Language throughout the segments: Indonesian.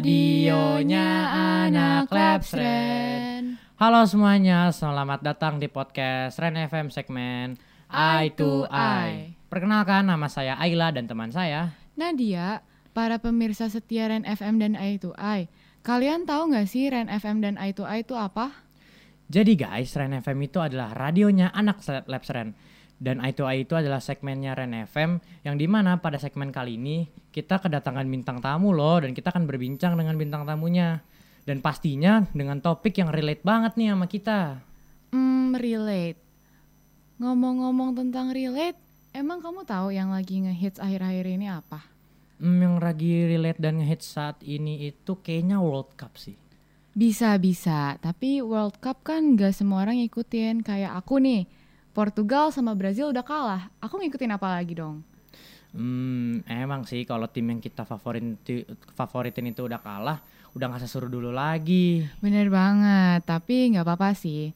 Radionya anak Labsren. Halo semuanya, selamat datang di podcast Ren FM segmen Eye to Eye. Perkenalkan nama saya Ayla dan teman saya. Nadia, para pemirsa setia Ren FM dan Eye to Eye. Kalian tahu nggak sih Ren FM dan Eye to Eye itu apa? Jadi guys, Ren FM itu adalah radionya anak Labsren. Dan Eye to Eye itu adalah segmennya Ren FM yang di mana pada segmen kali ini kita kedatangan bintang tamu loh dan kita akan berbincang dengan bintang tamunya. Dan pastinya dengan topik yang relate banget nih sama kita. Hmm, relate. Ngomong-ngomong tentang relate, emang kamu tahu yang lagi ngehits akhir-akhir ini apa? Hmm, yang lagi relate dan ngehits saat ini itu kayaknya World Cup sih. Bisa-bisa, tapi World Cup kan gak semua orang ngikutin. Kayak aku nih, Portugal sama Brazil udah kalah. Aku ngikutin apa lagi dong? Hmm, emang sih kalau tim yang kita favoritin, favoritin itu udah kalah, udah nggak sesuruh dulu lagi. Bener banget, tapi nggak apa-apa sih.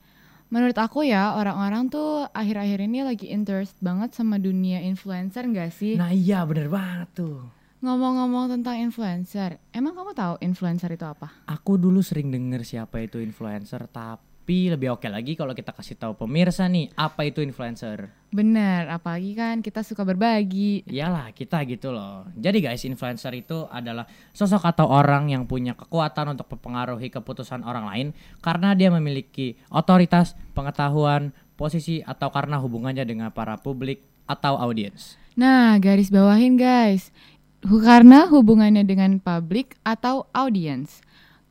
Menurut aku ya, orang-orang tuh akhir-akhir ini lagi interest banget sama dunia influencer nggak sih? Nah iya bener banget tuh. Ngomong-ngomong tentang influencer, emang kamu tahu influencer itu apa? Aku dulu sering denger siapa itu influencer, tapi tapi lebih oke lagi kalau kita kasih tahu pemirsa nih apa itu influencer. Bener, apalagi kan kita suka berbagi. Iyalah, kita gitu loh. Jadi guys, influencer itu adalah sosok atau orang yang punya kekuatan untuk mempengaruhi keputusan orang lain karena dia memiliki otoritas, pengetahuan, posisi atau karena hubungannya dengan para publik atau audiens. Nah, garis bawahin guys. Karena hubungannya dengan publik atau audiens.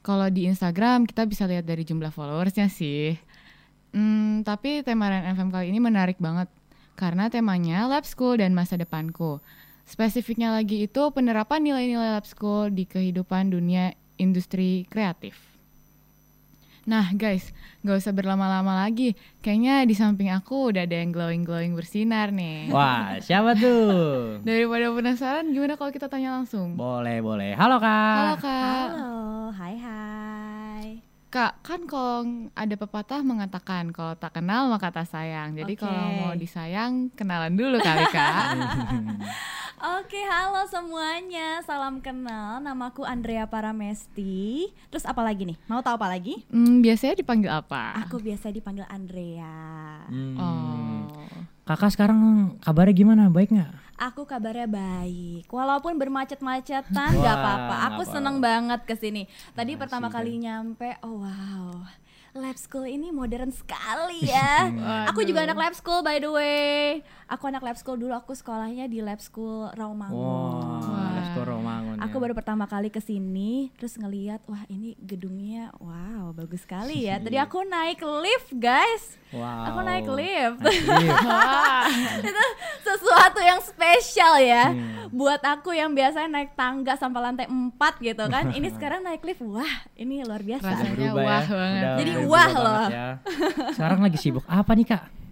Kalau di Instagram kita bisa lihat dari jumlah followersnya sih. Hmm, tapi tema Ren FM kali ini menarik banget karena temanya lab school dan masa depanku. Spesifiknya lagi itu penerapan nilai-nilai lab school di kehidupan dunia industri kreatif. Nah guys, gak usah berlama-lama lagi. Kayaknya di samping aku udah ada yang glowing-glowing bersinar nih. Wah, siapa tuh? Daripada penasaran, gimana kalau kita tanya langsung? Boleh, boleh. Halo kak. Halo kak. Halo, hai hai. Kak, kan kalau ada pepatah mengatakan kalau tak kenal maka tak sayang. Jadi okay. kalau mau disayang, kenalan dulu kali kak. Oke, halo semuanya. Salam kenal. Namaku Andrea Paramesti. Terus apa lagi nih? Mau tahu apa lagi? Hmm, biasanya dipanggil apa? Aku biasa dipanggil Andrea. Hmm. Oh. Kakak sekarang kabarnya gimana? Baik nggak? Aku kabarnya baik. Walaupun bermacet-macetan nggak apa-apa. Aku seneng banget ke sini. Tadi Masih pertama kali nyampe, oh wow lab school ini modern sekali ya. aku juga anak lab school by the way. Aku anak lab school dulu aku sekolahnya di lab school Rawamangun. Wow, wow. lab school Rawamangun. Aku baru pertama kali ke sini terus ngelihat wah ini gedungnya wow bagus sekali ya. Tadi aku naik lift, guys. Wow. Aku naik lift. Itu sesuatu yang spesial ya. Hmm. Buat aku yang biasanya naik tangga sampai lantai 4 gitu kan. ini sekarang naik lift. Wah, ini luar biasa. Rasanya wah ya. banget. Jadi wah loh. Ya. Sekarang lagi sibuk apa nih kak?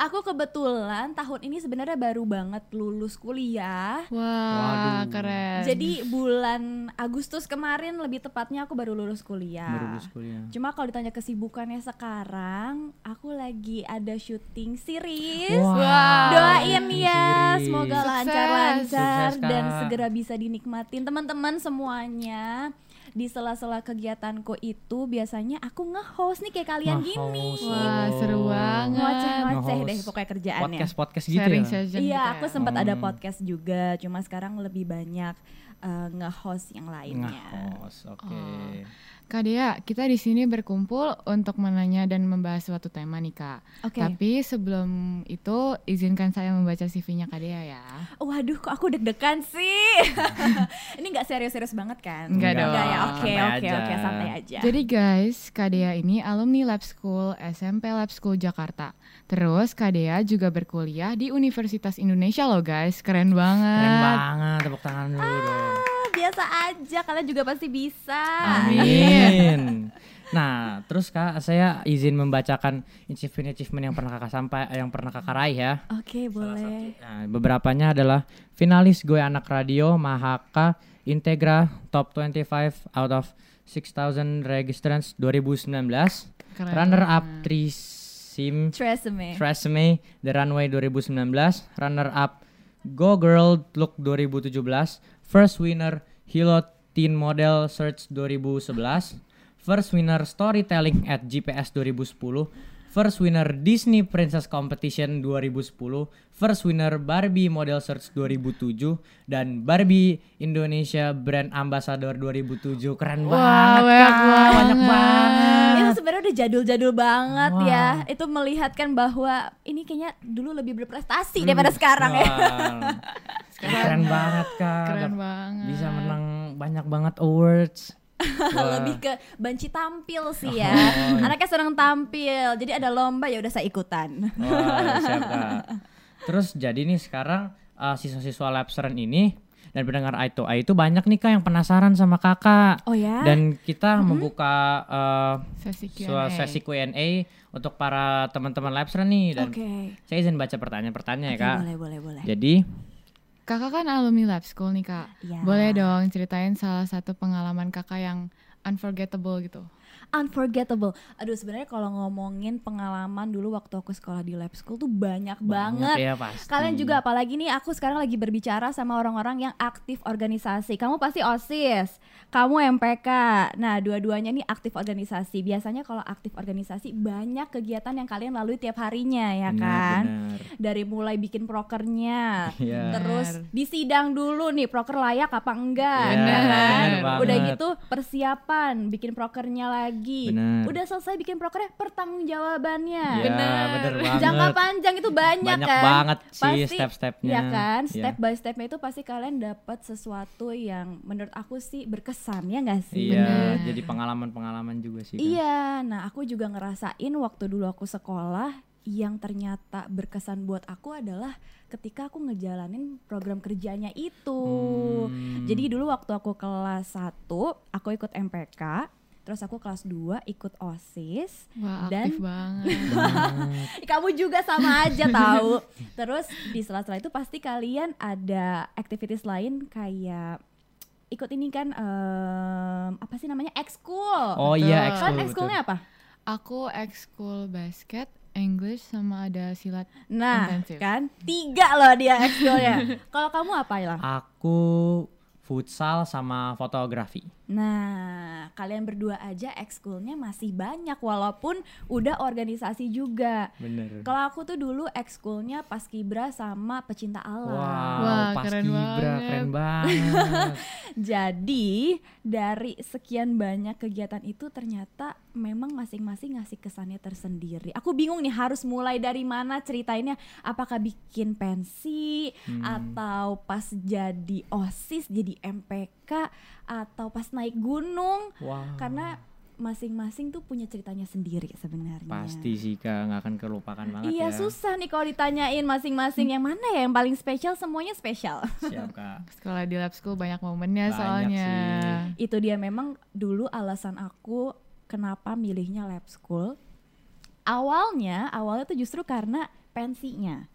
Aku kebetulan tahun ini sebenarnya baru banget lulus kuliah. Wah, Waduh. keren. Jadi bulan Agustus kemarin lebih tepatnya aku baru lulus kuliah. Baru lulus kuliah. Cuma kalau ditanya kesibukannya sekarang, aku lagi ada syuting series. Wow. Doain ya, semoga lancar-lancar dan segera bisa dinikmatin teman-teman semuanya di sela-sela kegiatanku itu biasanya aku nge-host nih kayak kalian nge gini. Wah, seru banget. Ngoceh-ngoceh deh pokoknya kerjaannya. Podcast-podcast gitu Sharing ya? Iya, gitu aku ya? sempat hmm. ada podcast juga, cuma sekarang lebih banyak uh, nge-host yang lainnya. Nge-host, oke. Okay. Oh. Kak Dea, kita di sini berkumpul untuk menanya dan membahas suatu tema nih Kak. Okay. Tapi sebelum itu izinkan saya membaca CV-nya Kak Dea ya. Waduh, kok aku deg-degan sih. ini nggak serius-serius banget kan? Enggak dong. Enggak ya, oke oke oke santai aja. Jadi guys, Kak Dea ini alumni Lab School SMP Lab School Jakarta. Terus Kak Dea juga berkuliah di Universitas Indonesia loh guys, keren banget. Keren banget, tepuk tangan dulu ah. dong biasa aja, kalian juga pasti bisa. Amin. Nah, terus Kak, saya izin membacakan achievement-achievement yang pernah Kakak sampai yang pernah Kakak raih ya. Oke, okay, boleh. Nah, beberapanya adalah finalis Gue Anak Radio Mahaka Integra Top 25 out of 6000 registrants 2019. Keren. Runner up Trisim Tresemme. Tresemme The Runway 2019. Runner up Go Girl Look 2017. First winner Hilot Teen Model Search 2011, First Winner Storytelling at GPS 2010, First Winner Disney Princess Competition 2010, First Winner Barbie Model Search 2007, dan Barbie Indonesia Brand Ambassador 2007. Keren Wah, banget, banyak Kak. banget. banyak banget. Itu sebenarnya udah jadul-jadul banget Wah. ya. Itu melihatkan bahwa ini kayaknya dulu lebih berprestasi daripada sekarang ya. Wah. Keren banget, Kak. Keren banget. Bisa menang banyak banget awards. Wah. lebih ke banci tampil sih ya. Oh. Anaknya senang tampil. Jadi ada lomba ya udah saya ikutan. Wah, siap Kak. Terus jadi nih sekarang uh, siswa-siswa Labseren ini dan pendengar Eye to Eye itu banyak nih Kak yang penasaran sama Kakak. Oh ya? Dan kita membuka uh, Sesi Q&A. sesi Q&A untuk para teman-teman Labseren nih dan Oke. saya izin baca pertanyaan-pertanyaan ya Oke, Kak. boleh, boleh, boleh. Jadi Kakak kan alumni lab school nih kak. Ya. Boleh dong ceritain salah satu pengalaman kakak yang unforgettable gitu. Unforgettable. Aduh sebenarnya kalau ngomongin pengalaman dulu waktu aku sekolah di lab school tuh banyak, banget. ya pasti. Kalian juga apalagi nih aku sekarang lagi berbicara sama orang-orang yang aktif organisasi. Kamu pasti OSIS, kamu MPK. Nah, dua-duanya nih aktif organisasi. Biasanya kalau aktif organisasi banyak kegiatan yang kalian lalui tiap harinya ya Benar, kan. benar. Dari mulai bikin prokernya, Iya. terus di sidang dulu nih proker layak apa enggak, Iya, ya kan? benar Udah gitu persiapan bikin prokernya lagi. Benar. Udah selesai bikin prokernya pertanggungjawabannya. Bener banget. Jangka panjang itu banyak, Banyak kan. banget sih Pasti, step-stepnya. Ya kan, Iya. step by stepnya itu pasti kalian dapat sesuatu yang menurut aku sih berkesan ya nggak sih? Iya, Bener. jadi pengalaman-pengalaman juga sih. Kak. Iya, nah aku juga ngerasain waktu dulu aku sekolah yang ternyata berkesan buat aku adalah ketika aku ngejalanin program kerjanya itu. Hmm. Jadi dulu waktu aku kelas 1, aku ikut MPK, terus aku kelas 2 ikut OSIS. Wah Dan- aktif banget. Kamu juga sama aja tahu. Terus di sela-sela itu pasti kalian ada activities lain kayak ikut ini kan em, apa sih namanya ekskul. Oh iya, ekskul. Kan ekskulnya apa? Aku ekskul basket, English sama ada silat. Nah, Intensif. kan tiga loh dia ekskulnya. Kalau kamu apa ya? Aku futsal sama fotografi. Nah, kalian berdua aja ekskulnya masih banyak walaupun udah organisasi juga. Bener. Kalau aku tuh dulu ekskulnya pas kibra sama pecinta alam. Wow, Wah, pas keren kibra, banget. keren banget. Jadi dari sekian banyak kegiatan itu ternyata memang masing-masing ngasih kesannya tersendiri. Aku bingung nih harus mulai dari mana ceritainnya. Apakah bikin pensi Hmm. atau pas jadi osis, jadi MPK atau pas naik gunung? Wow. Karena masing-masing tuh punya ceritanya sendiri sebenarnya. Pasti sih kak, nggak akan kelupakan banget Iya ya. susah nih kalau ditanyain masing-masing yang mana ya yang paling spesial semuanya spesial. Siap kak. Sekolah di lab school banyak momennya Banyak soalnya. sih. itu dia memang dulu alasan aku kenapa milihnya lab school awalnya awalnya tuh justru karena pensinya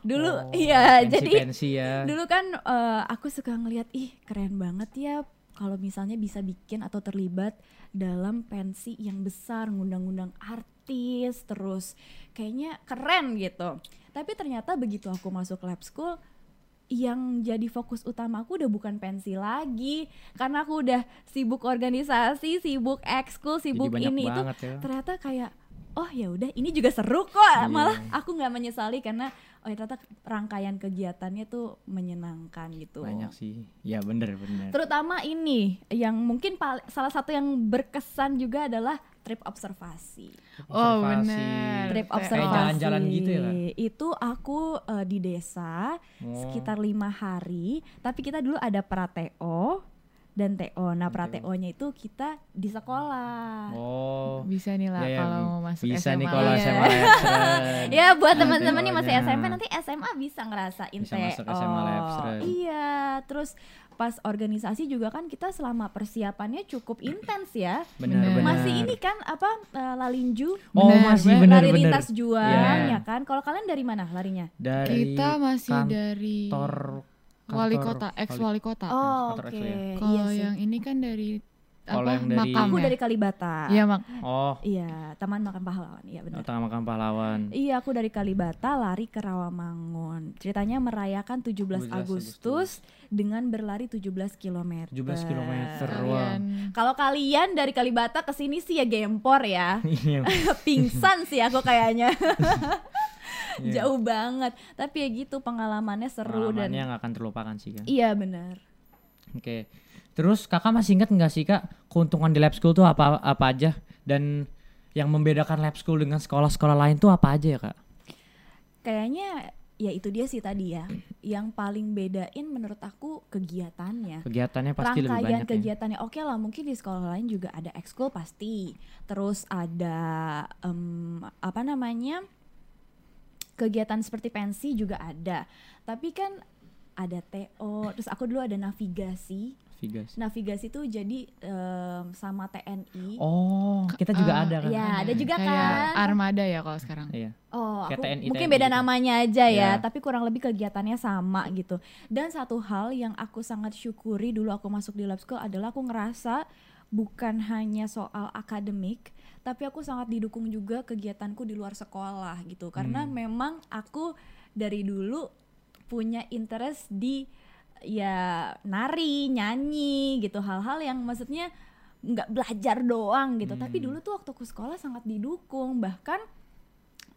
dulu Oh, iya pensi- jadi pensi ya. dulu kan eh, aku suka ngeliat ih keren banget ya kalau misalnya bisa bikin atau terlibat dalam pensi yang besar ngundang-ngundang artis terus kayaknya keren gitu tapi ternyata begitu aku masuk lab school yang jadi fokus utama aku udah bukan pensi lagi karena aku udah sibuk organisasi sibuk ekskul sibuk banyak ini itu ya. ternyata kayak oh ya udah ini juga seru kok Iya. malah aku nggak menyesali karena oh ya ternyata rangkaian kegiatannya tuh menyenangkan gitu Banyak sih. Ya bener bener. terutama ini yang mungkin pal- salah satu yang berkesan juga adalah trip observasi Oh bener. trip Kayak observasi jalan-jalan gitu ya, itu aku eh, di desa Oh. sekitar lima hari tapi kita dulu ada prateo dan TO. Nah, prateonya itu kita di sekolah. Oh. Bisa nih lah Ya, ya, kalau mau masuk bisa SMA. nih kalau Iya. SMA. Ya buat teman-teman nih masih TO-nya. SMP nanti SMA bisa ngerasain Bisa masuk TO. SMA Labsren. Iya, terus pas organisasi juga kan kita selama persiapannya cukup intens ya. Bener Bener. bener. Masih ini kan apa eh, lalinju, Oh Bener, masih bener. bener lari bener. lintas juang Iya. ya kan. Kalau kalian dari mana larinya? Dari Kita masih dari kantor wali kantor- kota, ex wali kota. Oh, oke. Expo ya? Kalau Iya yang ini kan dari Kalau apa yang dari- makam Aku ya? dari Kalibata. Iya mak. Oh, Iya, Taman Makam Pahlawan. Iya benar. tengah makam pahlawan. Iya, aku dari Kalibata lari ke Rawamangun. Ceritanya merayakan 17 17 Agustus dengan berlari 17 km. 17 kilometer. Wah. Kalian Kalau kalian dari Kalibata ke sini sih ya gempor ya. Iya. Pingsan sih aku kayaknya. Iya. Jauh banget. Tapi ya gitu pengalamannya seru dan Pengalamannya nggak akan terlupakan sih kan. Iya benar. Oke. Terus kakak masih ingat nggak sih kak keuntungan di lab school tuh apa apa aja dan yang membedakan lab school dengan sekolah-sekolah lain tuh apa aja ya kak? Kayaknya ya itu dia sih tadi ya. Yang paling bedain menurut aku kegiatannya. Kegiatannya pasti lebih rangkaian banyak ya. kegiatannya oke lah mungkin di sekolah lain juga ada ekskul pasti terus ada em, apa namanya kegiatan seperti pensi juga ada tapi kan ada TO terus aku dulu ada navigasi Vigas. navigasi tuh jadi em, sama TNI Oh, kita juga eh, ada kan? ya ada juga kayak kan armada ya kalau sekarang. Iya. Oh, aku TNI, mungkin TNI beda gitu. namanya aja ya, Iya. tapi kurang lebih kegiatannya sama gitu. Dan satu hal yang aku sangat syukuri dulu aku masuk di lab school adalah aku ngerasa bukan hanya soal akademik, tapi aku sangat didukung juga kegiatanku di luar sekolah gitu. Karena Hmm. memang aku dari dulu punya interest di ya nari, nyanyi gitu, hal-hal yang maksudnya nggak belajar doang gitu. Tapi Hmm. dulu tuh waktu aku sekolah sangat didukung, bahkan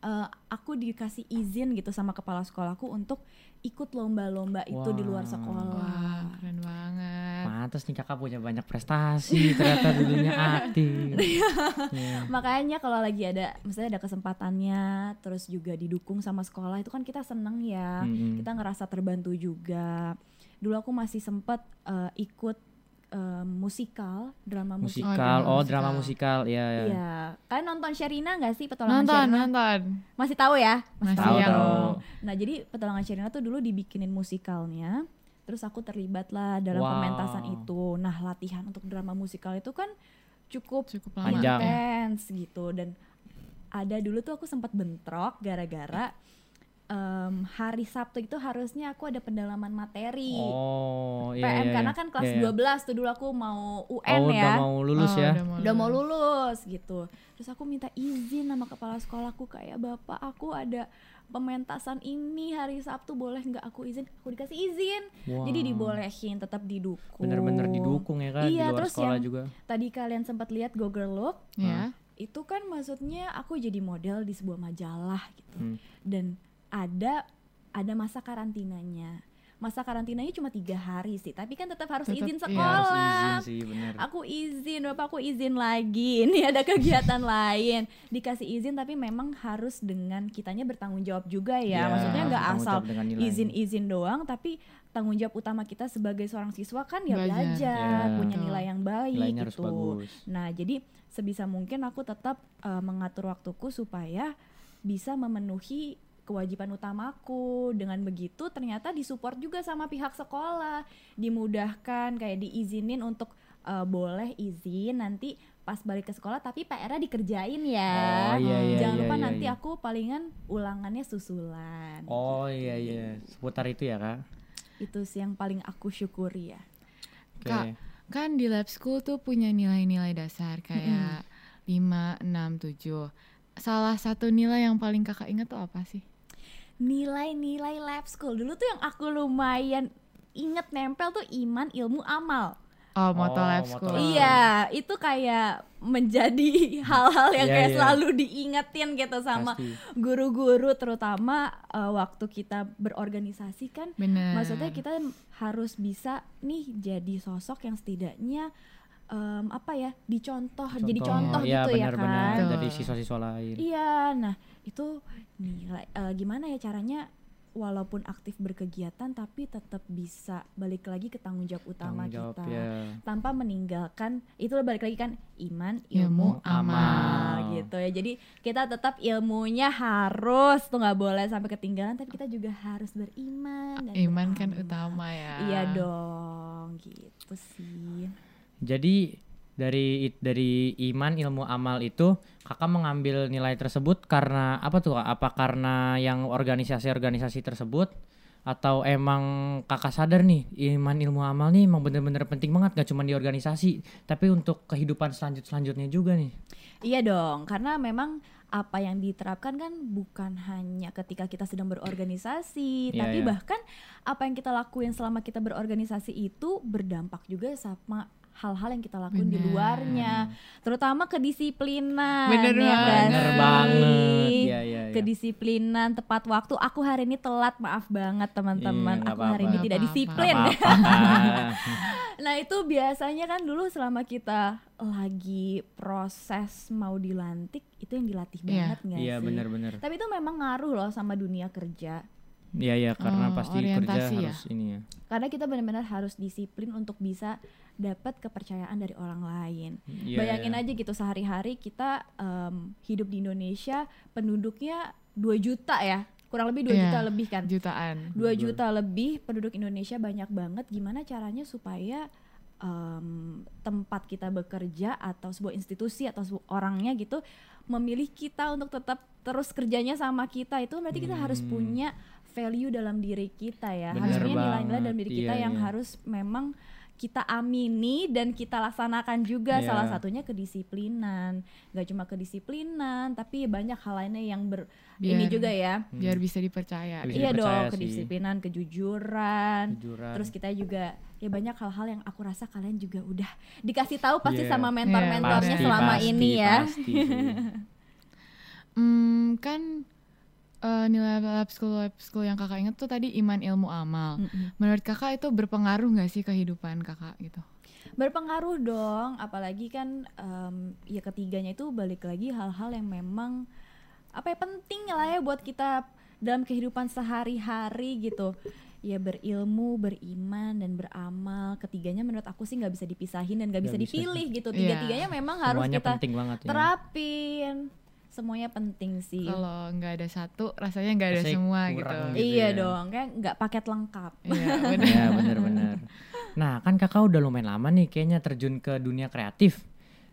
eh, aku dikasih izin gitu sama kepala sekolahku untuk ikut lomba-lomba itu di luar sekolah. Wah keren banget. Pantes nih kakak punya banyak prestasi ternyata dulunya aktif. Iya. Makanya kalau lagi ada misalnya ada kesempatannya terus juga didukung sama sekolah itu kan kita seneng ya. Mm-mm. Kita ngerasa terbantu juga. Dulu aku masih sempet eh, ikut eh, musikal, drama musikal. Musikal, drama oh drama musikal, iya ya. Iya, kalian nonton Sherina gak sih petualangan Nonton Sherina? nonton. Masih tahu ya? Masih Tahu. Nah jadi petualangan Sherina tuh dulu dibikinin musikalnya, terus aku terlibat lah dalam Wow. pementasan itu. Nah latihan untuk drama musikal itu kan cukup cukup lama. Panjang. ya. intens gitu dan ada dulu tuh aku sempat bentrok gara-gara em, hari Sabtu itu harusnya aku ada pendalaman materi. Oh, iya PM iya. karena iya. kan kelas Iya, iya. 12 tuh dulu aku mau UN Oh, ya udah mau lulus Oh, ya. Udah mau udah mau lulus. gitu terus aku minta izin sama kepala sekolahku kayak bapak aku ada pementasan ini hari Sabtu boleh nggak aku izin aku dikasih izin Wow. jadi dibolehin tetap didukung Bener-bener didukung ya kan Iya, di luar terus sekolah yang- juga. tadi kalian sempat lihat Google Look Ya. itu kan maksudnya aku jadi model di sebuah majalah gitu Hmm. dan ada ada masa karantinanya masa karantinanya cuma tiga hari sih tapi kan tetap harus Tetap, izin iya, sekolah Harus izin sih, bener. aku izin bapak aku izin lagi ini ada kegiatan lain dikasih izin tapi memang harus dengan kitanya bertanggung jawab juga ya, Iya, maksudnya nggak asal izin-izin doang tapi tanggung jawab utama kita sebagai seorang siswa kan ya Belajar. belajar Iya. punya nilai yang baik Nilainya harus gitu bagus. nah jadi sebisa mungkin aku tetap uh, mengatur waktuku supaya bisa memenuhi kewajiban utamaku dengan begitu ternyata disupport juga sama pihak sekolah dimudahkan kayak diizinin untuk uh, boleh izin nanti pas balik ke sekolah tapi PR-nya dikerjain ya Oh, iya, iya, jangan iya, lupa iya, nanti iya. aku palingan ulangannya susulan Oh iya iya, seputar itu ya kak. itu sih yang paling aku syukuri ya Oke. Kak, kan di lab school tuh punya nilai-nilai dasar kayak 5, 6, 7. Salah satu nilai yang paling kakak inget tuh apa sih? Nilai-nilai lab school dulu tuh yang aku lumayan inget nempel tuh iman ilmu amal Oh, moto Oh, lab school. Iya, itu kayak menjadi hal-hal yang Iya, kayak iya. selalu diingetin gitu sama guru-guru terutama eh, waktu kita berorganisasi kan Bener. maksudnya kita harus bisa nih jadi sosok yang setidaknya em, apa ya dicontoh jadi contoh iya, gitu ya benar-benar kan dari Betul. siswa-siswa lain. Iya, nah itu nilai eh, gimana ya caranya walaupun aktif berkegiatan tapi tetap bisa balik lagi ke tanggung jawab utama Tanggung jawab kita ya. tanpa meninggalkan itu balik lagi kan iman Ilmu, ilmu, amal. amal gitu ya jadi kita tetap ilmunya harus tuh nggak boleh sampai ketinggalan tapi kita juga harus beriman dan Iman kan utama ya. iya dong gitu sih Jadi dari dari iman ilmu amal itu kakak mengambil nilai tersebut karena apa tuh Kak? apa karena yang organisasi-organisasi tersebut atau emang kakak sadar nih iman ilmu amal nih emang bener-bener penting banget gak cuma di organisasi tapi untuk kehidupan selanjut selanjutnya juga nih Iya dong, karena memang apa yang diterapkan kan bukan hanya ketika kita sedang berorganisasi, Iya, tapi iya. bahkan apa yang kita lakuin selama kita berorganisasi itu berdampak juga sama hal-hal yang kita lakuin di luarnya, terutama kedisiplinan. Bener ya banget. bener banget iya iya iya. Kedisiplinan tepat waktu. Aku hari ini telat, maaf banget teman-teman. Iya, Aku hari ini tidak Nggak disiplin. Nggak apa-apa. Nah itu biasanya kan dulu selama kita lagi proses mau dilantik itu yang dilatih Iya. banget nggak iya sih? bener-bener Tapi itu memang ngaruh loh sama dunia kerja. iya iya karena Oh, pasti kerja ya? harus ini ya Karena kita benar-benar harus disiplin untuk bisa dapat kepercayaan dari orang lain. Iya, Bayangin iya. aja gitu sehari-hari kita em, hidup di Indonesia penduduknya 2 juta ya. Kurang lebih 2 Iya, juta lebih kan. Jutaan. 2 juta lebih penduduk Indonesia banyak banget gimana caranya supaya em, tempat kita bekerja atau sebuah institusi atau sebuah orangnya gitu memilih kita untuk tetap terus kerjanya sama kita itu berarti kita harus Hmm. punya value dalam diri kita ya Bener harus punya nilai-nilai dalam diri kita iya, yang iya. harus memang kita amini dan kita laksanakan juga Iya. salah satunya kedisiplinan nggak cuma kedisiplinan tapi banyak hal lainnya yang ber ini Biar- juga ya Biar bisa dipercaya. Bisa iya dipercaya dong sih. kedisiplinan kejujuran Kejujuran. terus kita juga ya banyak hal-hal yang aku rasa kalian juga udah dikasih tahu pasti Iya. sama mentor-mentornya Pasti, selama pasti, ini ya pasti. Hmm, kan eh, nilai lab school lab school yang kakak inget tuh tadi iman ilmu amal. Mm-mm. Menurut kakak itu berpengaruh nggak sih kehidupan kakak gitu? berpengaruh dong apalagi kan em, ya ketiganya itu balik lagi hal-hal yang memang apa ya penting lah ya buat kita dalam kehidupan sehari-hari gitu ya berilmu beriman dan beramal ketiganya menurut aku sih nggak bisa dipisahin dan nggak bisa dipilih gitu Iya. tiga-tiganya memang harus semuanya kita penting banget ya terapin semuanya penting sih Kalau nggak ada satu, rasanya nggak ada Rasanya semua gitu. gitu. iya ya. dong kayak nggak paket lengkap Iya, bener. Iya bener-bener. Nah kan kakak udah lumayan lama nih kayaknya terjun ke dunia kreatif.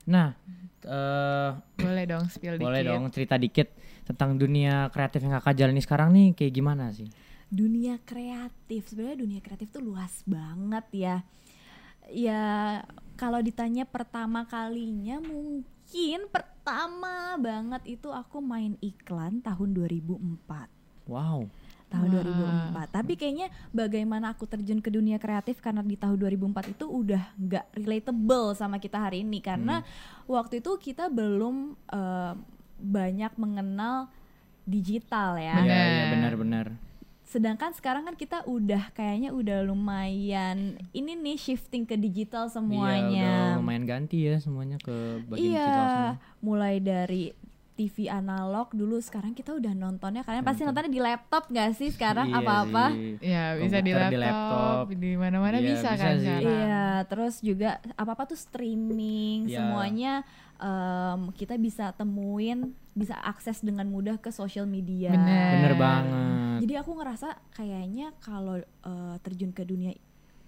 Nah eh Boleh dong spill boleh dikit. dong cerita dikit tentang dunia kreatif yang kakak jalani sekarang nih kayak gimana sih? dunia kreatif sebenarnya dunia kreatif tuh luas banget ya ya kalau ditanya pertama kalinya mungkin pertama banget itu aku main iklan tahun 2004 Wow. tahun Wah. 2004 tapi kayaknya bagaimana aku terjun ke dunia kreatif karena di tahun 2004 itu udah nggak relatable sama kita hari ini karena waktu itu kita belum eh, banyak mengenal digital ya Iya Bener. iya benar-benar. Sedangkan sekarang kan kita udah kayaknya udah lumayan ini nih shifting ke digital Iya udah semuanya. lumayan ganti ya semuanya ke bagian Iya, digital semua. mulai dari TV analog dulu sekarang kita udah nontonnya kalian pasti nontonnya di laptop gak sih sekarang Iya apa-apa? sih. Iya, bisa di laptop, di di laptop. mana-mana Iya, bisa, bisa kan sih. sekarang. Iya, terus juga apa-apa tuh streaming, Iya. semuanya em, kita bisa temuin, bisa akses dengan mudah ke social media. Bener. Bener banget. Jadi aku ngerasa kayaknya kalau eh, terjun ke dunia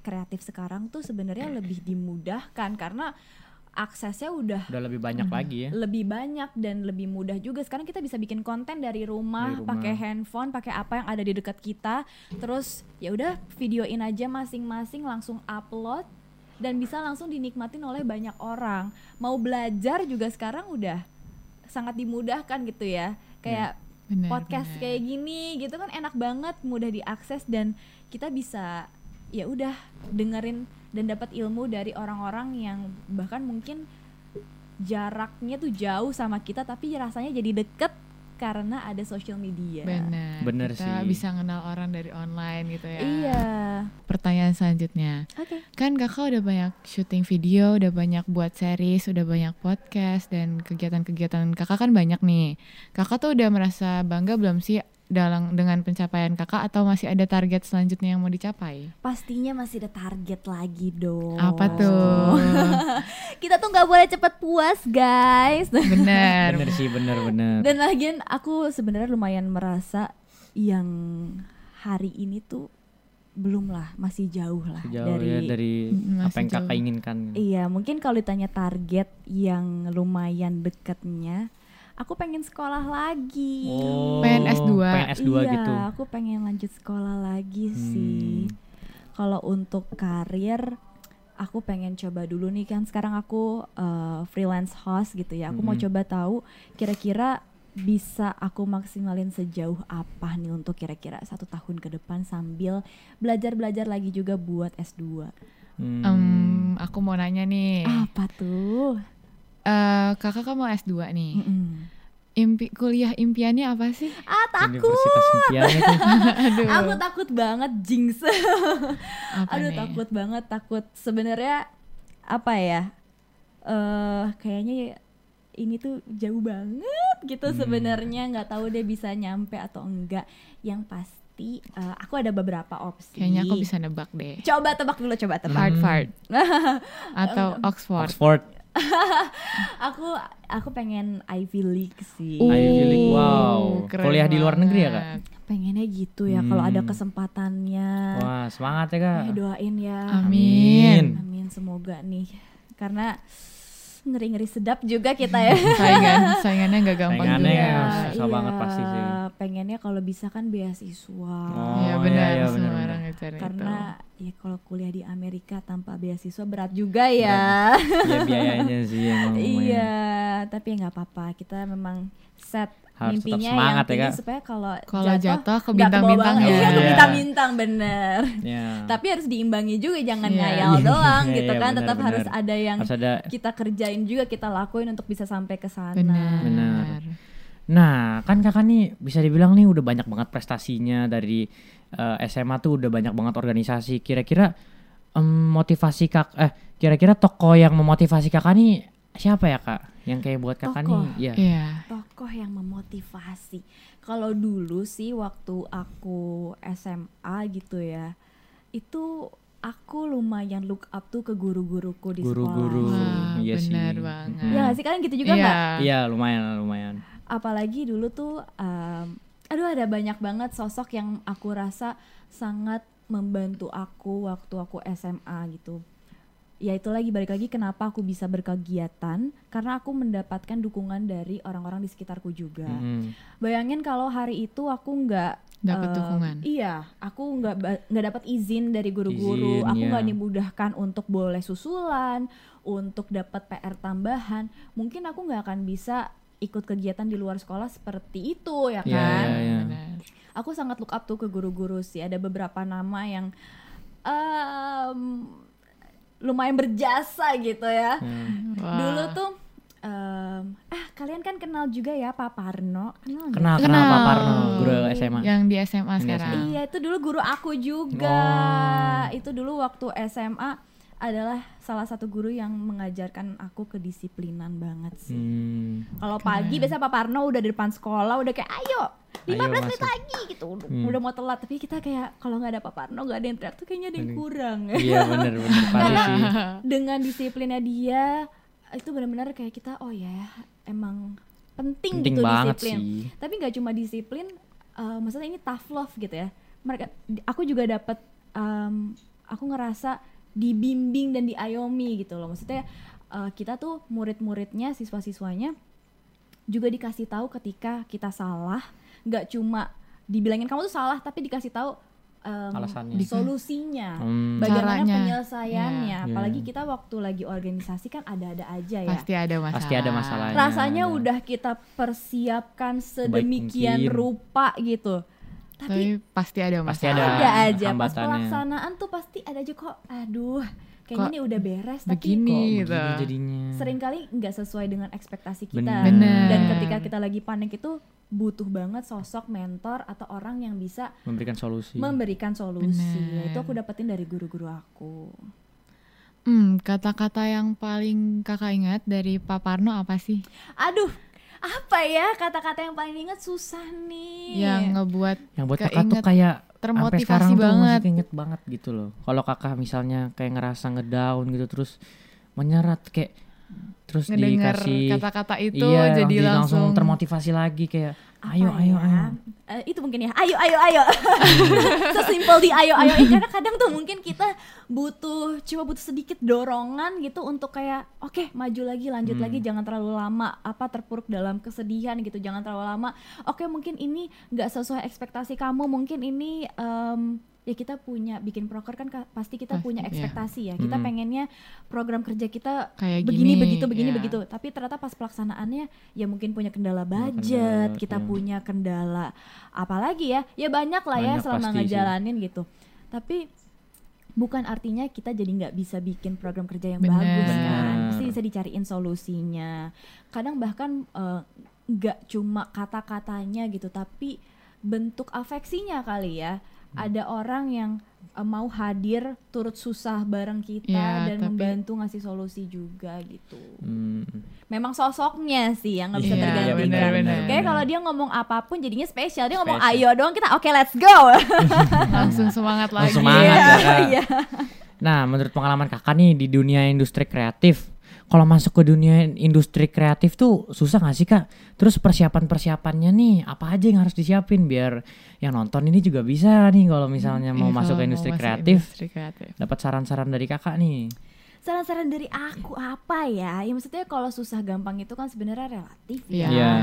kreatif sekarang tuh sebenarnya lebih dimudahkan karena aksesnya udah Udah lebih banyak lagi ya. lebih banyak dan lebih mudah juga. Sekarang kita bisa bikin konten dari rumah, Dari rumah. pakai handphone, pakai apa yang ada di dekat kita. Terus ya udah videoin aja masing-masing langsung upload dan bisa langsung dinikmatin oleh banyak orang. Mau belajar juga sekarang udah sangat dimudahkan gitu ya. Kayak Bener, podcast bener. kayak gini gitu kan enak banget, mudah diakses dan kita bisa ya udah dengerin dan dapat ilmu dari orang-orang yang bahkan mungkin jaraknya tuh jauh sama kita tapi rasanya jadi deket karena ada social media. Bener. Bener kita sih. bisa kenal orang dari online gitu ya. Iya. Pertanyaan selanjutnya. Oke. Kan kakak udah banyak syuting video, udah banyak buat series, udah banyak podcast dan kegiatan-kegiatan kakak kan banyak nih. Kakak tuh udah merasa bangga belum sih dalam dengan pencapaian kakak atau masih ada target selanjutnya yang mau dicapai? Pastinya masih ada target lagi dong. Apa tuh? Kita tuh nggak boleh cepet puas guys. Bener. Bener sih bener-bener. Dan lagian aku sebenarnya lumayan merasa yang hari ini tuh belum lah, masih jauh lah Sejauh dari ya dari apa yang kakak jauh. inginkan. Iya, mungkin kalau ditanya target yang lumayan dekatnya, aku pengen sekolah lagi. Oh, Pengen S2. Pengen S2 iya, gitu. aku pengen lanjut sekolah lagi Hmm. sih. Kalau untuk karir, aku pengen coba dulu nih kan sekarang aku uh, freelance host gitu ya. Aku mau Mm-mm. coba tahu kira-kira bisa aku maksimalin sejauh apa nih untuk kira-kira satu tahun ke depan sambil belajar-belajar lagi juga buat S2. Hmm. Em, aku mau nanya nih. Apa tuh? Eh, kakak kan mau S2 nih. Mm-mm. Impi kuliah impiannya apa sih? Ah takut. Universitas impiannya tuh. Aduh. Aku takut banget jinx. apa Aduh nih? takut banget takut sebenarnya apa ya eh kayaknya ya ini tuh jauh banget gitu Hmm. sebenarnya nggak tahu deh bisa nyampe atau enggak yang pasti eh, aku ada beberapa opsi Kayaknya aku bisa nebak deh. coba tebak dulu coba tebak Harvard atau Oxford. Oxford. aku aku pengen Ivy League sih Uh, Ivy League, wow. keren Kuliah di luar negeri ya, Kak? pengennya gitu ya kalau ada Hmm. kesempatannya Wah, semangat ya, Kak. eh, doain ya Amin. amin semoga nih karena ngeri-ngeri sedap juga kita ya Saingan, saingannya nggak gampang Saingannya juga. ya. susah banget pasti sih. Pengennya kalau bisa kan beasiswa. Oh, Iya iya, benar, iya, semua benar, orang ngejar Karena itu. ya kalau kuliah di Amerika tanpa beasiswa berat juga ya. Iya biayanya sih emang lumayan. iya, tapi ya nggak apa-apa. Kita memang set Harus tetap mimpinya semangat yang ya, Kak. supaya kalau Kalau jatuh ke bintang-bintang ya. Iya, ke Iya. bintang-bintang bener. Iya. Tapi harus diimbangi juga, jangan Iya. ngayal doang Iya, gitu iya, kan. benar, Tetap harus benar. ada yang Harus ada kita kerjain juga, kita lakuin untuk bisa sampai ke sana. Benar. Benar. Nah, kan kakak nih bisa dibilang nih udah banyak banget prestasinya dari eh, SMA tuh udah banyak banget organisasi. Kira-kira em, motivasi kak, eh kira-kira tokoh yang memotivasi kakak nih siapa ya kak? Yang kayak buat kakak Tokoh? nih, ya. Iya. tokoh yang memotivasi. Kalau dulu sih waktu aku SMA gitu ya, itu aku lumayan look up tuh ke guru-guruku di Guru-guru. sekolah. Wah, iya sih. benar banget. Ya nggak sih kalian gitu juga Iya. nggak? Iya, lumayan, lumayan. Apalagi dulu tuh, em, aduh ada banyak banget sosok yang aku rasa sangat membantu aku waktu aku SMA gitu. Ya itu lagi balik lagi kenapa aku bisa berkegiatan karena aku mendapatkan dukungan dari orang-orang di sekitarku juga. Mm-mm. Bayangin kalau hari itu aku nggak Dapat em, dukungan. Iya, aku nggak nggak dapat izin dari guru-guru. Aku iya. nggak dimudahkan untuk boleh susulan, untuk dapat PR tambahan. Mungkin aku nggak akan bisa ikut kegiatan di luar sekolah seperti itu ya Iya, kan. iya, iya. Benar. Aku sangat look up tuh ke guru-guru sih. Ada beberapa nama yang em, lumayan berjasa gitu ya. Hmm. Wah. Dulu tuh em, ah kalian kan kenal juga ya Pak Parno. Kenal? Kenal, kenal Kenal. Pak Parno, guru SMA. Yang di SMA Yang di sekarang. SMA. Iya itu dulu guru aku juga. Oh. Itu dulu waktu SMA adalah salah satu guru yang mengajarkan aku kedisiplinan banget sih. Hmm. Kalau pagi biasa Pak Parno udah di depan sekolah udah kayak ayo 15 Ayo, menit masuk." lagi gitu udah, Hmm. udah mau telat tapi kita kayak kalau nggak ada Pak Parno nggak ada yang teriak tuh kayaknya ada yang kurang Iya bener pasti sih. dengan disiplinnya dia itu benar-benar kayak kita oh ya emang penting, Penting gitu banget disiplin sih. tapi nggak cuma disiplin eh, maksudnya ini tough love gitu ya mereka aku juga dapat em, aku ngerasa dibimbing dan diayomi gitu loh maksudnya eh, kita tuh murid-muridnya siswa-siswanya juga dikasih tahu ketika kita salah nggak cuma dibilangin kamu tuh salah tapi dikasih tahu em, Alasannya. solusinya Hmm. bagaimana Caranya. penyelesaiannya Iya. apalagi kita waktu lagi organisasi kan ada-ada aja ya Pasti ada masalah. Pasti ada masalahnya. rasanya ada. udah kita persiapkan sedemikian rupa gitu Tapi tapi pasti ada masalah. Pasti ada. ada aja pas pelaksanaan tuh pasti ada aja kok aduh kayaknya Kok ini udah beres tapi begini? kok gitu. Begini jadinya. sering kali nggak sesuai dengan ekspektasi kita Bener. Bener. dan ketika kita lagi panik itu butuh banget sosok mentor atau orang yang bisa memberikan solusi. memberikan solusi Bener. itu aku dapetin dari guru-guru aku Hmm, kata-kata yang paling kakak ingat dari Pak Parno apa sih? Aduh, apa ya kata-kata yang paling inget susah nih. Yang ngebuat yang buat kakak tuh kayak sampai termotivasi sekarang tuh banget. masih keinget banget gitu loh. Kalau kakak misalnya kayak ngerasa ngedown gitu terus menyerat kayak terus ngedengar dikasih kata-kata itu iya, jadi langsung, langsung, termotivasi lagi kayak ayo Apa ayo ya? ayo Eh, itu mungkin ya. Ayo ayo ayo. Sesimpel di ayo ayo. Eh, karena kadang tuh mungkin kita butuh cuma butuh sedikit dorongan gitu untuk kayak oke maju lagi lanjut Hmm. lagi jangan terlalu lama apa terpuruk dalam kesedihan gitu. Jangan terlalu lama. Oke mungkin ini nggak sesuai ekspektasi kamu. Mungkin ini em, ya kita punya bikin proker kan ka- pasti kita Pasti, punya iya. ekspektasi ya kita Hmm. pengennya program kerja kita kayak begini gini, begitu begini ya. begitu tapi ternyata pas pelaksanaannya ya mungkin punya kendala kendala, budget kita iya. punya kendala apalagi ya ya banyak lah ya Banyak selama pasti sih. ngejalanin gitu tapi bukan artinya kita jadi nggak bisa bikin program kerja yang Bener. bagus kan pasti bisa dicariin solusinya kadang bahkan eh, nggak cuma kata-katanya gitu tapi bentuk afeksinya kali ya. Ada orang yang eh, mau hadir turut susah bareng kita Iya, dan tapi- membantu ngasih solusi juga gitu Hmm. memang sosoknya sih yang nggak bisa Iya, tergantikan. benar-benar. Kayak kalau dia ngomong apa pun jadinya spesial. Dia ngomong ayo doang kita oke let's go. langsung semangat lagi Langsung semangat ya, Kak. Iya. Nah, menurut pengalaman kakak nih di dunia industri kreatif, kalau masuk ke dunia industri kreatif tuh susah gak sih kak? Terus persiapan-persiapannya nih apa aja yang harus disiapin biar yang nonton ini juga bisa nih kalau misalnya mau Iya, masuk ke industri masuk kreatif, industri kreatif. dapat saran-saran dari kakak nih. Saran-saran dari aku apa ya? Ya maksudnya kalau susah gampang itu kan sebenarnya relatif ya. Iya. Iya.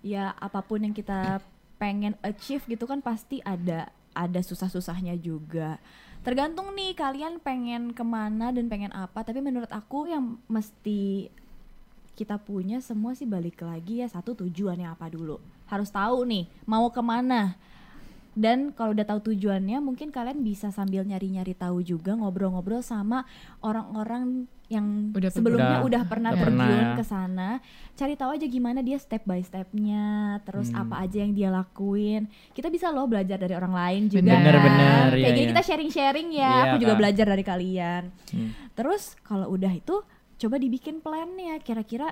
Ya apa pun yang kita pengen achieve gitu kan pasti ada ada susah-susahnya juga. Tergantung nih kalian pengen ke mana dan pengen apa. Tapi menurut aku yang mesti kita punya semua sih balik lagi ya satu tujuannya apa dulu. Harus tahu nih mau ke mana. Dan kalau udah tahu tujuannya, mungkin kalian bisa sambil nyari-nyari tahu juga ngobrol-ngobrol sama orang-orang yang Udah sebelumnya pernah. udah pernah Udah terjun pernah ya. ke sana. Cari tahu aja gimana dia step by stepnya, terus Hmm. apa aja yang dia lakuin. Kita bisa loh belajar dari orang lain juga. Bener, bener, Kayak iya, gini iya. kita sharing-sharing ya. Iya, Aku juga Kak. belajar dari kalian. Hmm. Terus kalau udah itu coba dibikin plannya kira-kira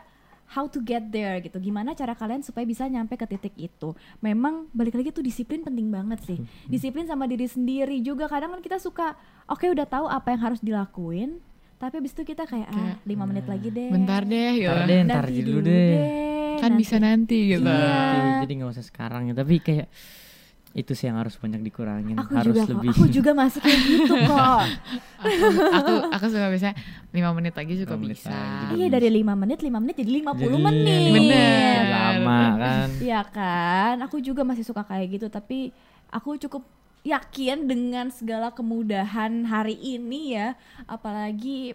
how to get there gitu. Gimana cara kalian supaya bisa nyampe ke titik itu. Memang balik lagi tuh disiplin penting banget sih. Disiplin sama diri sendiri juga. Kadang kan kita suka oke udah tahu apa yang harus dilakuin, tapi abis itu kita kayak ah lima menit lagi deh. Bentar deh ya. Ntar deh, ntar Nanti dulu deh. Kan bisa nanti gitu. Iya. Nanti, Jadi nggak usah sekarang ya. Tapi kayak itu sih yang harus banyak dikurangin. Aku harus juga lebih. Aku juga masih kayak gitu kok. aku, aku aku suka biasanya lima menit lagi juga Lima menit bisa. lagi. Iya dari 5 menit 5 menit jadi 50 Jadi, menit. Bener. Lama kan. Iya kan, aku juga masih suka kayak gitu tapi aku cukup yakin dengan segala kemudahan hari ini ya, apalagi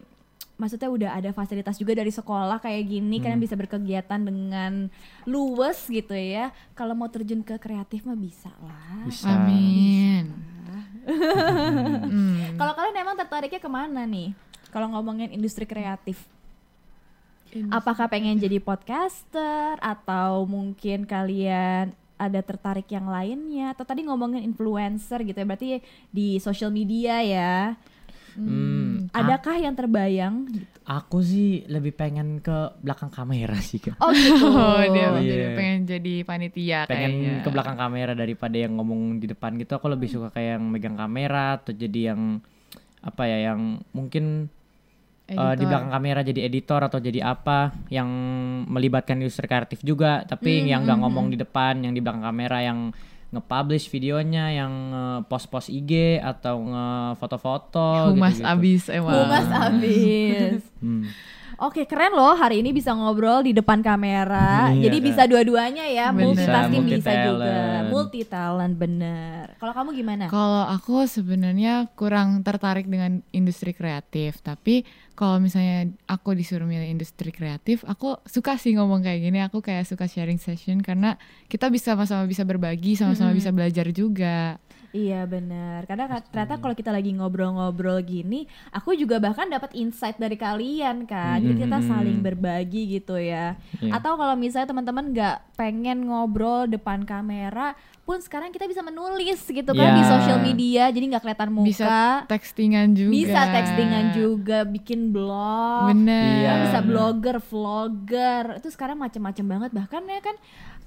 maksudnya udah ada fasilitas juga dari sekolah kayak gini kalian bisa berkegiatan dengan luwes gitu ya. Kalau mau terjun ke kreatif mah bisa lah. Bisa. Amin. Hmm. Kalau kalian emang tertariknya ke mana nih? Kalau ngomongin industri kreatif, apakah pengen jadi podcaster atau mungkin kalian ada tertarik yang lainnya? Atau tadi ngomongin influencer gitu ya, berarti di social media ya. Hmm, Adakah yang terbayang? Gitu? Aku sih lebih pengen ke belakang kamera sih kak. Oh gitu. Oh, dia Oh, jadi iya. pengen jadi panitia pengen kayaknya. ke belakang kamera daripada yang ngomong di depan gitu. Aku lebih suka kayak yang megang kamera atau jadi yang apa ya yang mungkin eh, di belakang kamera jadi editor atau jadi apa yang melibatkan user kreatif juga tapi Hmm, yang nggak hmm, ngomong di depan yang di belakang kamera yang nge-publish videonya yang post-post IG atau nge-foto-foto Humas gitu-gitu. abis emang. Humas abis. Hmm. Oke keren loh hari ini bisa ngobrol di depan kamera. Iya, Jadi Kak. bisa dua-duanya ya, Bener. multitasking Bisa, bisa, juga, multi-talent. multi talent bener. Kalau kamu gimana? Kalau aku sebenarnya kurang tertarik dengan industri kreatif, tapi kalau misalnya aku disuruh milih industri kreatif, aku suka sih ngomong kayak gini. Aku kayak suka sharing session karena kita bisa sama-sama bisa berbagi, sama-sama Mm-mm. bisa belajar juga. Iya bener. Karena ka- ternyata kalau kita lagi ngobrol-ngobrol gini, aku juga bahkan dapat insight dari kalian kan. Jadi kita saling berbagi gitu ya. Iya. Atau kalau misalnya teman-teman nggak pengen ngobrol depan kamera, pun sekarang kita bisa menulis gitu kan Iya. di sosial media. Jadi nggak kelihatan muka. Bisa textingan juga. Bisa textingan juga, bikin blog. Bener. Iya. Kan bisa blogger, vlogger, itu sekarang macam-macam banget. Bahkan ya kan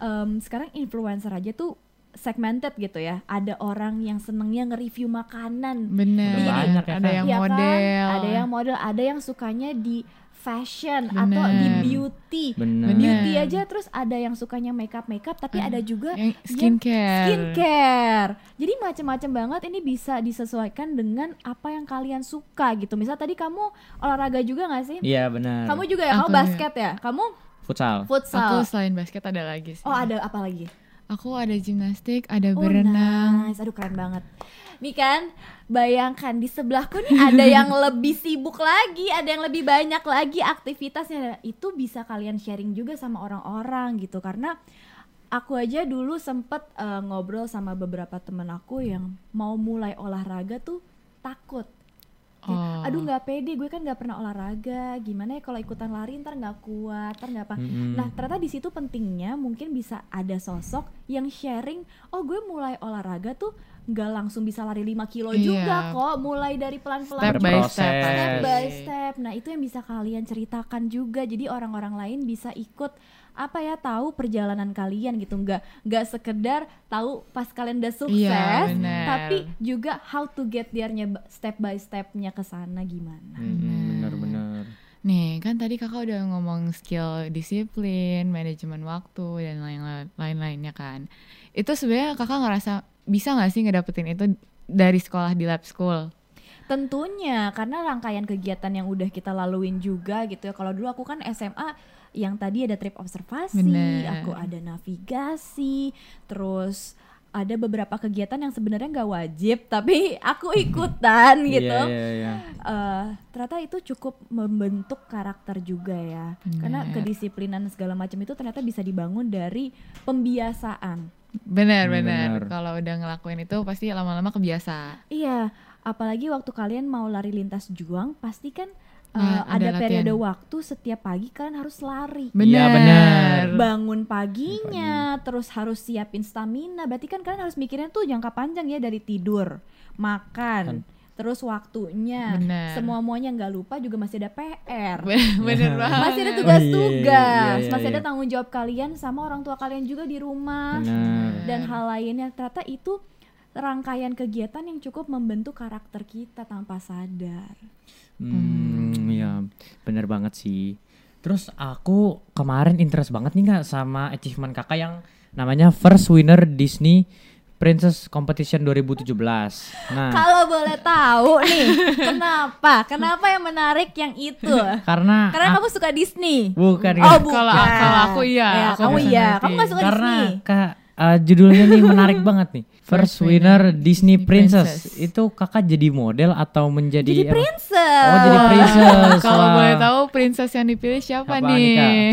em, sekarang influencer aja tuh segmented gitu ya. Ada orang yang senengnya nge-review makanan. Bener. Udah banyak ya, ada yang Iya kan? model. Ada yang model, ada yang sukanya di fashion atau di Bener. beauty. Bener. Bener. Beauty aja terus ada yang sukanya makeup makeup tapi ada juga Yang yang skincare. skincare. Jadi macam-macam banget ini bisa disesuaikan dengan apa yang kalian suka gitu. Misal tadi kamu olahraga juga nggak sih? Iya benar. Kamu juga ya, kamu Aku basket ya? Kamu futsal. futsal. Aku selain basket ada lagi sih. oh, ada apa lagi? Aku ada gimnastik, ada Oh, berenang. nice. Aduh keren banget. Nih kan, bayangkan di sebelahku nih ada yang lebih sibuk lagi, ada yang lebih banyak lagi aktivitasnya. Itu bisa kalian sharing juga sama orang-orang gitu karena aku aja dulu sempet eh, ngobrol sama beberapa temen aku yang mau mulai olahraga tuh takut. Kayak, Oh. Aduh nggak pede, gue kan nggak pernah olahraga. Gimana ya kalau ikutan lari ntar nggak kuat, ntar nggak apa. Mm-mm. Nah ternyata di situ pentingnya mungkin bisa ada sosok yang sharing. Oh gue mulai olahraga tuh nggak langsung bisa lari 5 kilo Iya. juga kok. Mulai dari pelan-pelan. Step by step. Step by step. Nah itu yang bisa kalian ceritakan juga. Jadi orang-orang lain bisa ikut apa ya tahu perjalanan kalian gitu nggak nggak sekedar tahu pas kalian udah sukses Iya, bener. tapi juga how to get there-nya step by step-nya ke sana gimana Mm-mm, Bener-bener. Nih, kan tadi kakak udah ngomong skill disiplin, manajemen waktu, dan lain- lain-lainnya kan. Itu sebenarnya kakak ngerasa bisa nggak sih ngedapetin itu dari sekolah di lab school? Tentunya karena rangkaian kegiatan yang udah kita laluin juga gitu ya. Kalau dulu aku kan SMA yang tadi ada trip observasi, Bener. aku ada navigasi, terus ada beberapa kegiatan yang sebenarnya nggak wajib tapi aku ikutan gitu. Iya, iya, iya. Eh, ternyata itu cukup membentuk karakter juga ya. Karena Bener. kedisiplinan segala macam itu ternyata bisa dibangun dari pembiasaan. Bener. bener. Kalau udah ngelakuin itu pasti lama-lama kebiasa. Iya, apalagi waktu kalian mau lari lintas juang, pasti kan uh, Nah, ada, ada periode waktu setiap pagi kalian harus lari. Iya, bener. Bangun paginya, terus harus siapin stamina. Berarti kan kalian harus mikirnya tuh jangka panjang ya dari tidur, makan, terus waktunya. Bener. Semua muanya nggak lupa juga masih ada PR. Bener banget. Masih ada Oh, iya, tugas-tugas, iya, iya, masih ada iya. tanggung jawab kalian sama orang tua kalian juga di rumah Bener. dan hal lainnya ternyata itu rangkaian kegiatan yang cukup membentuk karakter kita tanpa sadar. Hmm, ya bener banget sih. Terus aku kemarin interest banget nih kak sama achievement kakak yang namanya First Winner Disney Princess Competition 2017. Nah, Kalau boleh tahu nih, kenapa? Kenapa yang menarik yang itu? karena Karena ak- kamu suka Disney. bukan Oh, bukan. Kalau kalau aku iya, Ya, aku kamu iya. Kamu gak suka karena Disney? kak eh, judulnya nih menarik banget nih. First Winner Disney Disney Princess. Princess. Itu kakak jadi model atau menjadi Jadi princess. Oh, jadi princess. Kalau boleh tahu princess yang dipilih siapa, Siapa nih, nih?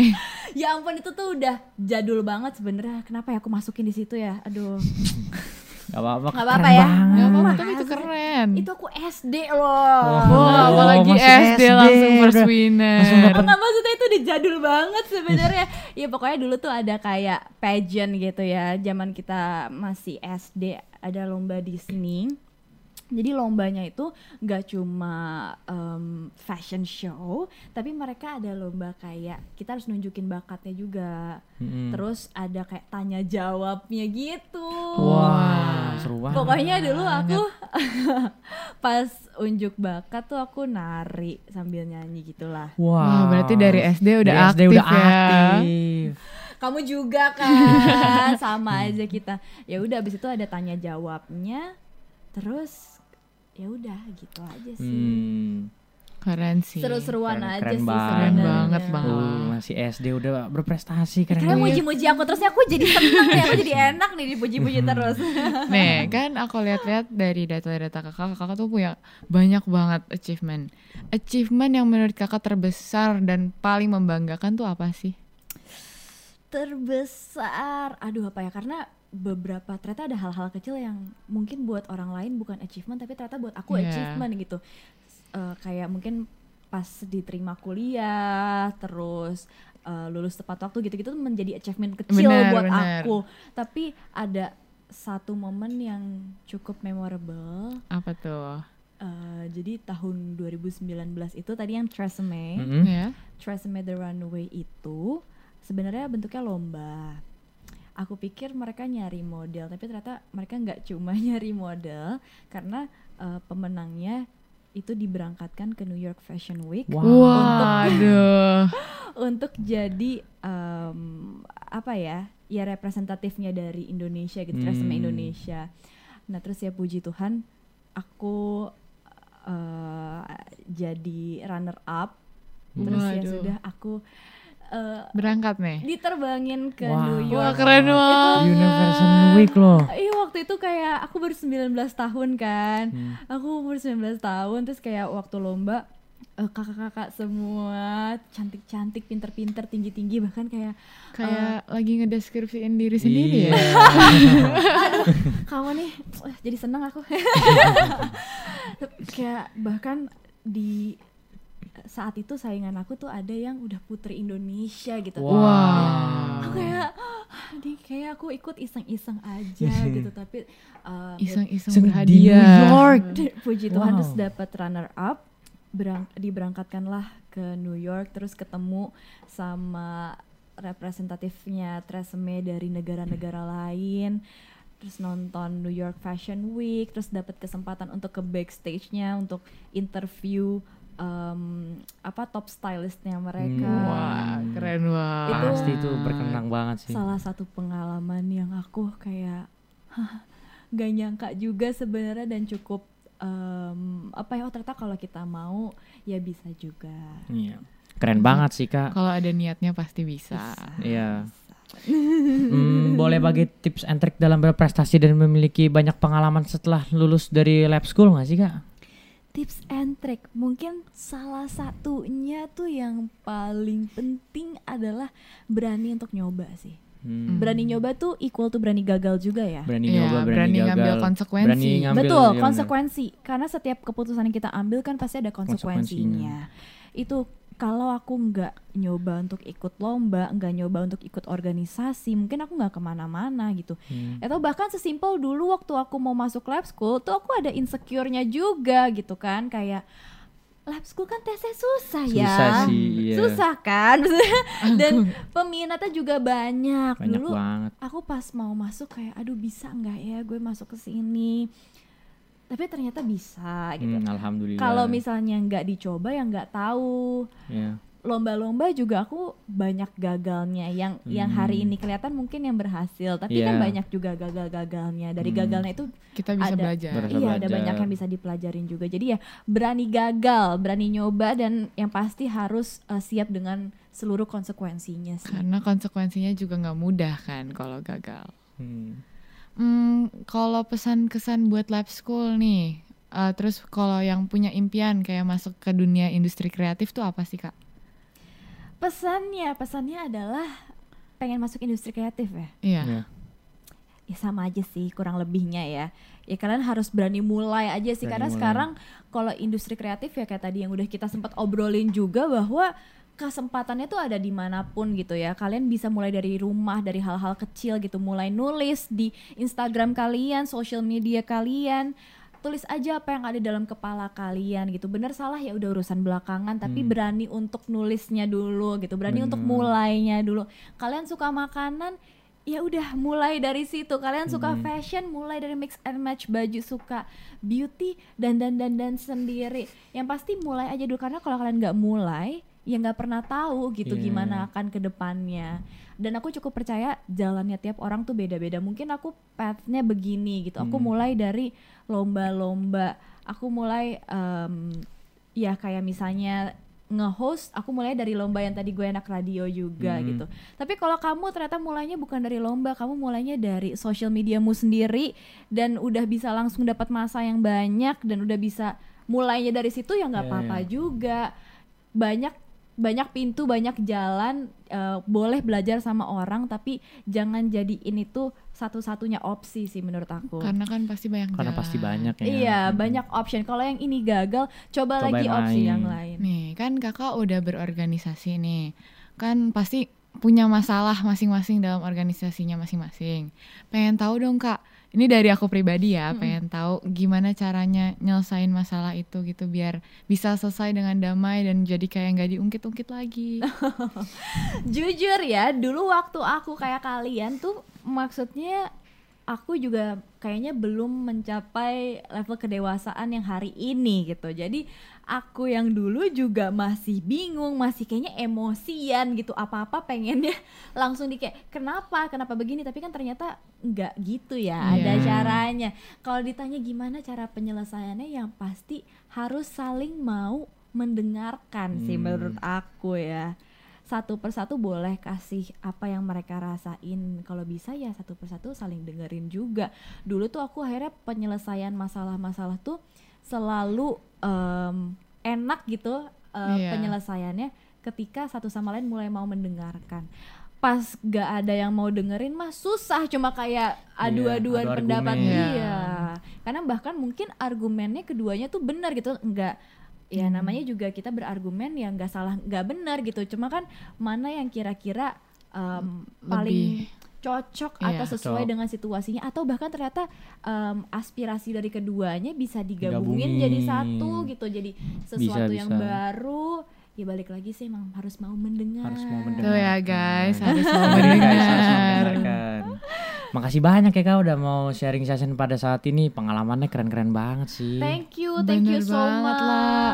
Ya ampun itu tuh udah jadul banget sebenarnya. Kenapa ya aku masukin di situ ya? Aduh. Gak apa-apa. Nggak apa-apa ya. banget. Gak apa-apa, tapi itu keren. Itu aku SD loh. Wah, Oh, apalagi SD, langsung first winner. langsung Enggak maksudnya itu udah jadul banget sebenarnya. ya pokoknya dulu tuh ada kayak pageant gitu ya. Zaman kita masih SD ada lomba Disney. Jadi lombanya itu nggak cuma em, fashion show, tapi mereka ada lomba kayak kita harus nunjukin bakatnya juga. Mm-mm. Terus ada kayak tanya jawabnya gitu. Wah, seru banget. Pokoknya dulu aku pas unjuk bakat tuh aku nari sambil nyanyi gitulah. Wah, berarti dari SD udah Dari SD aktif udah ya. aktif. Kamu juga kan sama aja kita. Ya udah abis itu ada tanya jawabnya. Terus ya udah gitu aja sih. Hmm. Keren sih. Seru-seruan Keren- aja keren sih banget. Keren banget, Bang. Uh, masih SD udah berprestasi keren Kalian banget. muji-muji aku terus ya aku jadi seneng ya, aku jadi enak nih dipuji-puji terus. Nih, kan aku lihat-lihat dari data-data kakak, kakak tuh punya banyak banget achievement. Achievement yang menurut kakak terbesar dan paling membanggakan tuh apa sih? Terbesar, aduh apa ya karena beberapa ternyata ada hal-hal kecil yang mungkin buat orang lain bukan achievement tapi ternyata buat aku Iya. achievement gitu. Eh, kayak mungkin pas diterima kuliah, terus eh, lulus tepat waktu gitu-gitu tuh menjadi achievement kecil Bener, buat bener. aku. Tapi ada satu momen yang cukup memorable. Apa tuh? Eh, jadi tahun 2019 itu tadi yang Tresemme, Mm-mm. Ya. Tresemme The Runway itu sebenarnya bentuknya lomba. Aku pikir mereka nyari model, tapi ternyata mereka nggak cuma nyari model karena eh, pemenangnya itu diberangkatkan ke New York Fashion Week Wow. Waduh. untuk jadi em, apa ya ya representatifnya dari Indonesia gitu resume Hmm. Indonesia nah terus ya puji Tuhan aku eh, jadi runner up terus ya sudah aku eh, Berangkat nih. diterbangin ke Wow. New York Wah, keren banget. Universal Week loh. Iya waktu itu kayak aku baru 19 tahun kan Hmm. Aku umur 19 tahun terus kayak waktu lomba eh, kakak-kakak semua cantik-cantik, pinter-pinter, tinggi-tinggi bahkan kayak Kayak lagi ngedeskripsiin diri sendiri Iya. ya. kamu nih wah, jadi seneng aku kayak bahkan di saat itu saingan aku tuh ada yang udah putri Indonesia gitu Wah. aku kayak "Ah, di kayak aku ikut iseng-iseng aja gitu tapi uh, Iseng-iseng Iseng di berhadiah. New York. puji Tuhan Wow. terus dapat runner up berang diberangkatkanlah ke New York terus ketemu sama representatifnya Tresemme dari negara-negara lain terus nonton New York Fashion Week terus dapat kesempatan untuk ke backstage-nya untuk interview em, apa top stylistnya mereka Hmm. Wah, keren banget. Itu- Pasti itu berkenang banget sih. salah satu pengalaman yang aku kayak "Hah, gak nyangka juga sebenarnya dan cukup em, apa ya oh ternyata kalau kita mau ya bisa juga Iya. Keren banget sih kak. Kalau ada niatnya pasti bisa. Iya. Hmm, boleh bagi tips and trick dalam berprestasi dan memiliki banyak pengalaman setelah lulus dari lab school nggak sih kak? Tips and trick mungkin salah satunya tuh yang paling penting adalah berani untuk nyoba sih Hmm. berani nyoba tuh equal to berani gagal juga ya Berani Iya, nyoba, berani, berani gagal. ngambil konsekuensi. Berani ngambil, Betul, iya konsekuensi. Karena setiap keputusan yang kita ambil kan pasti ada konsekuensinya. Itu kalau aku nggak nyoba untuk ikut lomba, nggak nyoba untuk ikut organisasi, mungkin aku nggak ke mana-mana gitu. Hmm. Atau bahkan sesimpel dulu waktu aku mau masuk lab school, tuh aku ada insecure-nya juga gitu kan, kayak lab school kan tesnya susah ya, Susah sih, iya. susah kan, dan peminatnya juga banyak. Banyak dulu banget. aku pas mau masuk kayak aduh bisa nggak ya gue masuk ke sini tapi ternyata bisa gitu Hmm, Alhamdulillah. kalau misalnya nggak dicoba ya nggak tahu Iya. lomba-lomba juga aku banyak gagalnya yang yang hari ini kelihatan mungkin yang berhasil tapi kan Hmm. Iya. banyak juga gagal-gagalnya dari Hmm. gagalnya itu Kita bisa Ada. belajar. Iya ada belajar. banyak yang bisa dipelajarin juga jadi ya berani gagal berani nyoba dan yang pasti harus uh, siap dengan seluruh konsekuensinya sih Karena konsekuensinya juga nggak mudah kan kalau gagal. Hmm. Hmm, kalau pesan-kesan buat lab school nih, eh, terus kalau yang punya impian kayak masuk ke dunia industri kreatif tuh apa sih kak? pesannya pesannya adalah pengen masuk industri kreatif ya Iya. Iya. ya sama aja sih kurang lebihnya ya ya kalian harus berani mulai aja sih Berani karena mulai. sekarang kalau industri kreatif ya kayak tadi yang udah kita sempat obrolin juga bahwa kesempatannya tuh ada di mana pun gitu ya. Kalian bisa mulai dari rumah dari hal-hal kecil gitu. Mulai nulis di Instagram kalian social media kalian. Tulis aja apa yang ada dalam kepala kalian gitu. Bener salah ya udah urusan belakangan. Tapi Hmm. berani untuk nulisnya dulu gitu. Berani untuk Bener. mulainya dulu. Kalian suka makanan ya udah mulai dari situ. Kalian suka Hmm. fashion mulai dari mix and match. Baju suka beauty dan dan dan dan sendiri. Yang pasti mulai aja dulu. Karena kalau kalian nggak mulai ya nggak pernah tahu gitu Iya. gimana akan ke depannya dan aku cukup percaya jalannya tiap orang tuh beda-beda mungkin aku pathnya begini gitu aku Hmm. mulai dari lomba-lomba aku mulai em, ya kayak misalnya nge-host aku mulai dari lomba yang tadi gue anak radio juga Hmm. gitu tapi kalau kamu ternyata mulainya bukan dari lomba kamu mulainya dari social mediamu sendiri dan udah bisa langsung dapat masa yang banyak dan udah bisa mulainya dari situ ya nggak Iya, apa-apa iya. juga banyak banyak pintu banyak jalan eh, boleh belajar sama orang tapi jangan jadi ini tuh satu-satunya opsi sih menurut aku Karena kan pasti banyak Karena jalan. pasti banyak ya. iya Hmm. banyak option kalau yang ini gagal coba, Coba lagi yang opsi lain. yang lain Nih kan kakak udah berorganisasi nih, kan pasti punya masalah masing-masing dalam organisasinya masing-masing. Pengen tahu dong kak, ini dari aku pribadi ya, pengen tahu gimana caranya nyelesain masalah itu gitu biar bisa selesai dengan damai dan jadi kayak nggak diungkit-ungkit lagi. jujur ya dulu waktu aku kayak kalian tuh maksudnya aku juga kayaknya belum mencapai level kedewasaan yang hari ini gitu. Jadi aku yang dulu juga masih bingung, masih kayaknya emosian gitu. Apa-apa pengennya langsung di kayak kenapa? Kenapa begini? Tapi kan ternyata nggak gitu ya. Ada Iya. caranya. Kalau ditanya gimana cara penyelesaiannya yang pasti harus saling mau mendengarkan sih Hmm. menurut aku ya satu persatu boleh kasih apa yang mereka rasain kalau bisa ya satu persatu saling dengerin juga dulu tuh aku akhirnya penyelesaian masalah-masalah tuh selalu em, enak gitu eh, Iya. penyelesaiannya ketika satu sama lain mulai mau mendengarkan. Pas gak ada yang mau dengerin mah susah cuma kayak adu-aduan adu pendapat. Argumen. iya. Karena bahkan mungkin argumennya keduanya tuh benar gitu enggak ya namanya juga kita berargumen yang nggak salah nggak benar gitu. Cuma kan mana yang kira-kira em, paling cocok Iya. atau sesuai Cocok. dengan situasinya atau bahkan ternyata em, aspirasi dari keduanya bisa digabungin Digabungin. jadi satu gitu jadi sesuatu yang bisa. baru ya balik lagi sih emang harus mau mendengar Harus mau mendengar. Tuh ya guys, harus mau guys, harus mau mendengar. Makasih banyak ya kak udah mau sharing session pada saat ini pengalamannya keren-keren banget sih. thank you thank you Bener so banget much lah.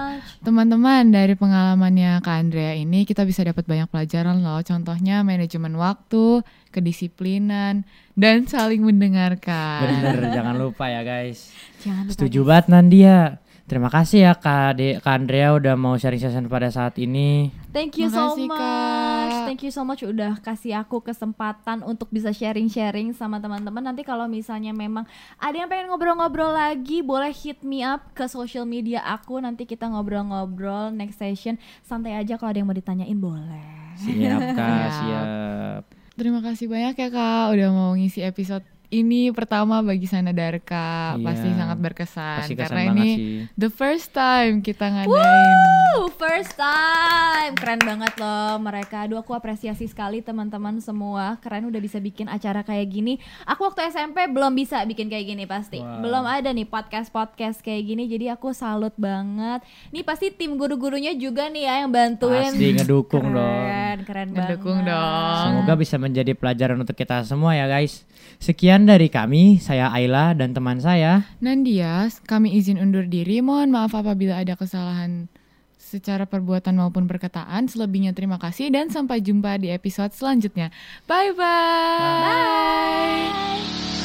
Teman-teman dari pengalamannya Kak Andrea ini kita bisa dapat banyak pelajaran loh. Contohnya manajemen waktu, kedisiplinan, dan saling mendengarkan. Bener jangan lupa ya guys. jangan lupa Setuju banget Nandia. Terima kasih ya Kak, De, Kak Andrea udah mau sharing session pada saat ini. Thank you so Makasih, much. Kak. Thank you so much udah kasih aku kesempatan untuk bisa sharing-sharing sama teman-teman. Nanti kalau misalnya memang ada yang pengen ngobrol-ngobrol lagi, boleh hit me up ke social media aku. Nanti kita ngobrol-ngobrol next session. Santai aja kalau ada yang mau ditanyain boleh. Siap Kak, Siap. siap. Terima kasih banyak ya Kak udah mau ngisi episode ini pertama bagi Sana Darka. Iya. Pasti sangat berkesan Pasti karena ini sih. the first time kita ngadain. Woo, first time. Keren banget loh mereka. Aduh aku apresiasi sekali teman-teman semua. Keren udah bisa bikin acara kayak gini. Aku waktu SMP belum bisa bikin kayak gini pasti. Wow. Belum ada nih podcast-podcast kayak gini. Jadi aku salut banget. Nih pasti tim guru-gurunya juga nih ya yang bantuin. Pasti ngedukung keren, dong. Keren Ngedukung banget. dong. Semoga bisa menjadi pelajaran untuk kita semua ya guys. Sekian dari kami, saya Ayla dan teman saya. Nandia, kami izin undur diri. Mohon maaf apabila ada kesalahan secara perbuatan maupun perkataan. Selebihnya terima kasih dan sampai jumpa di episode selanjutnya. Bye bye. Bye.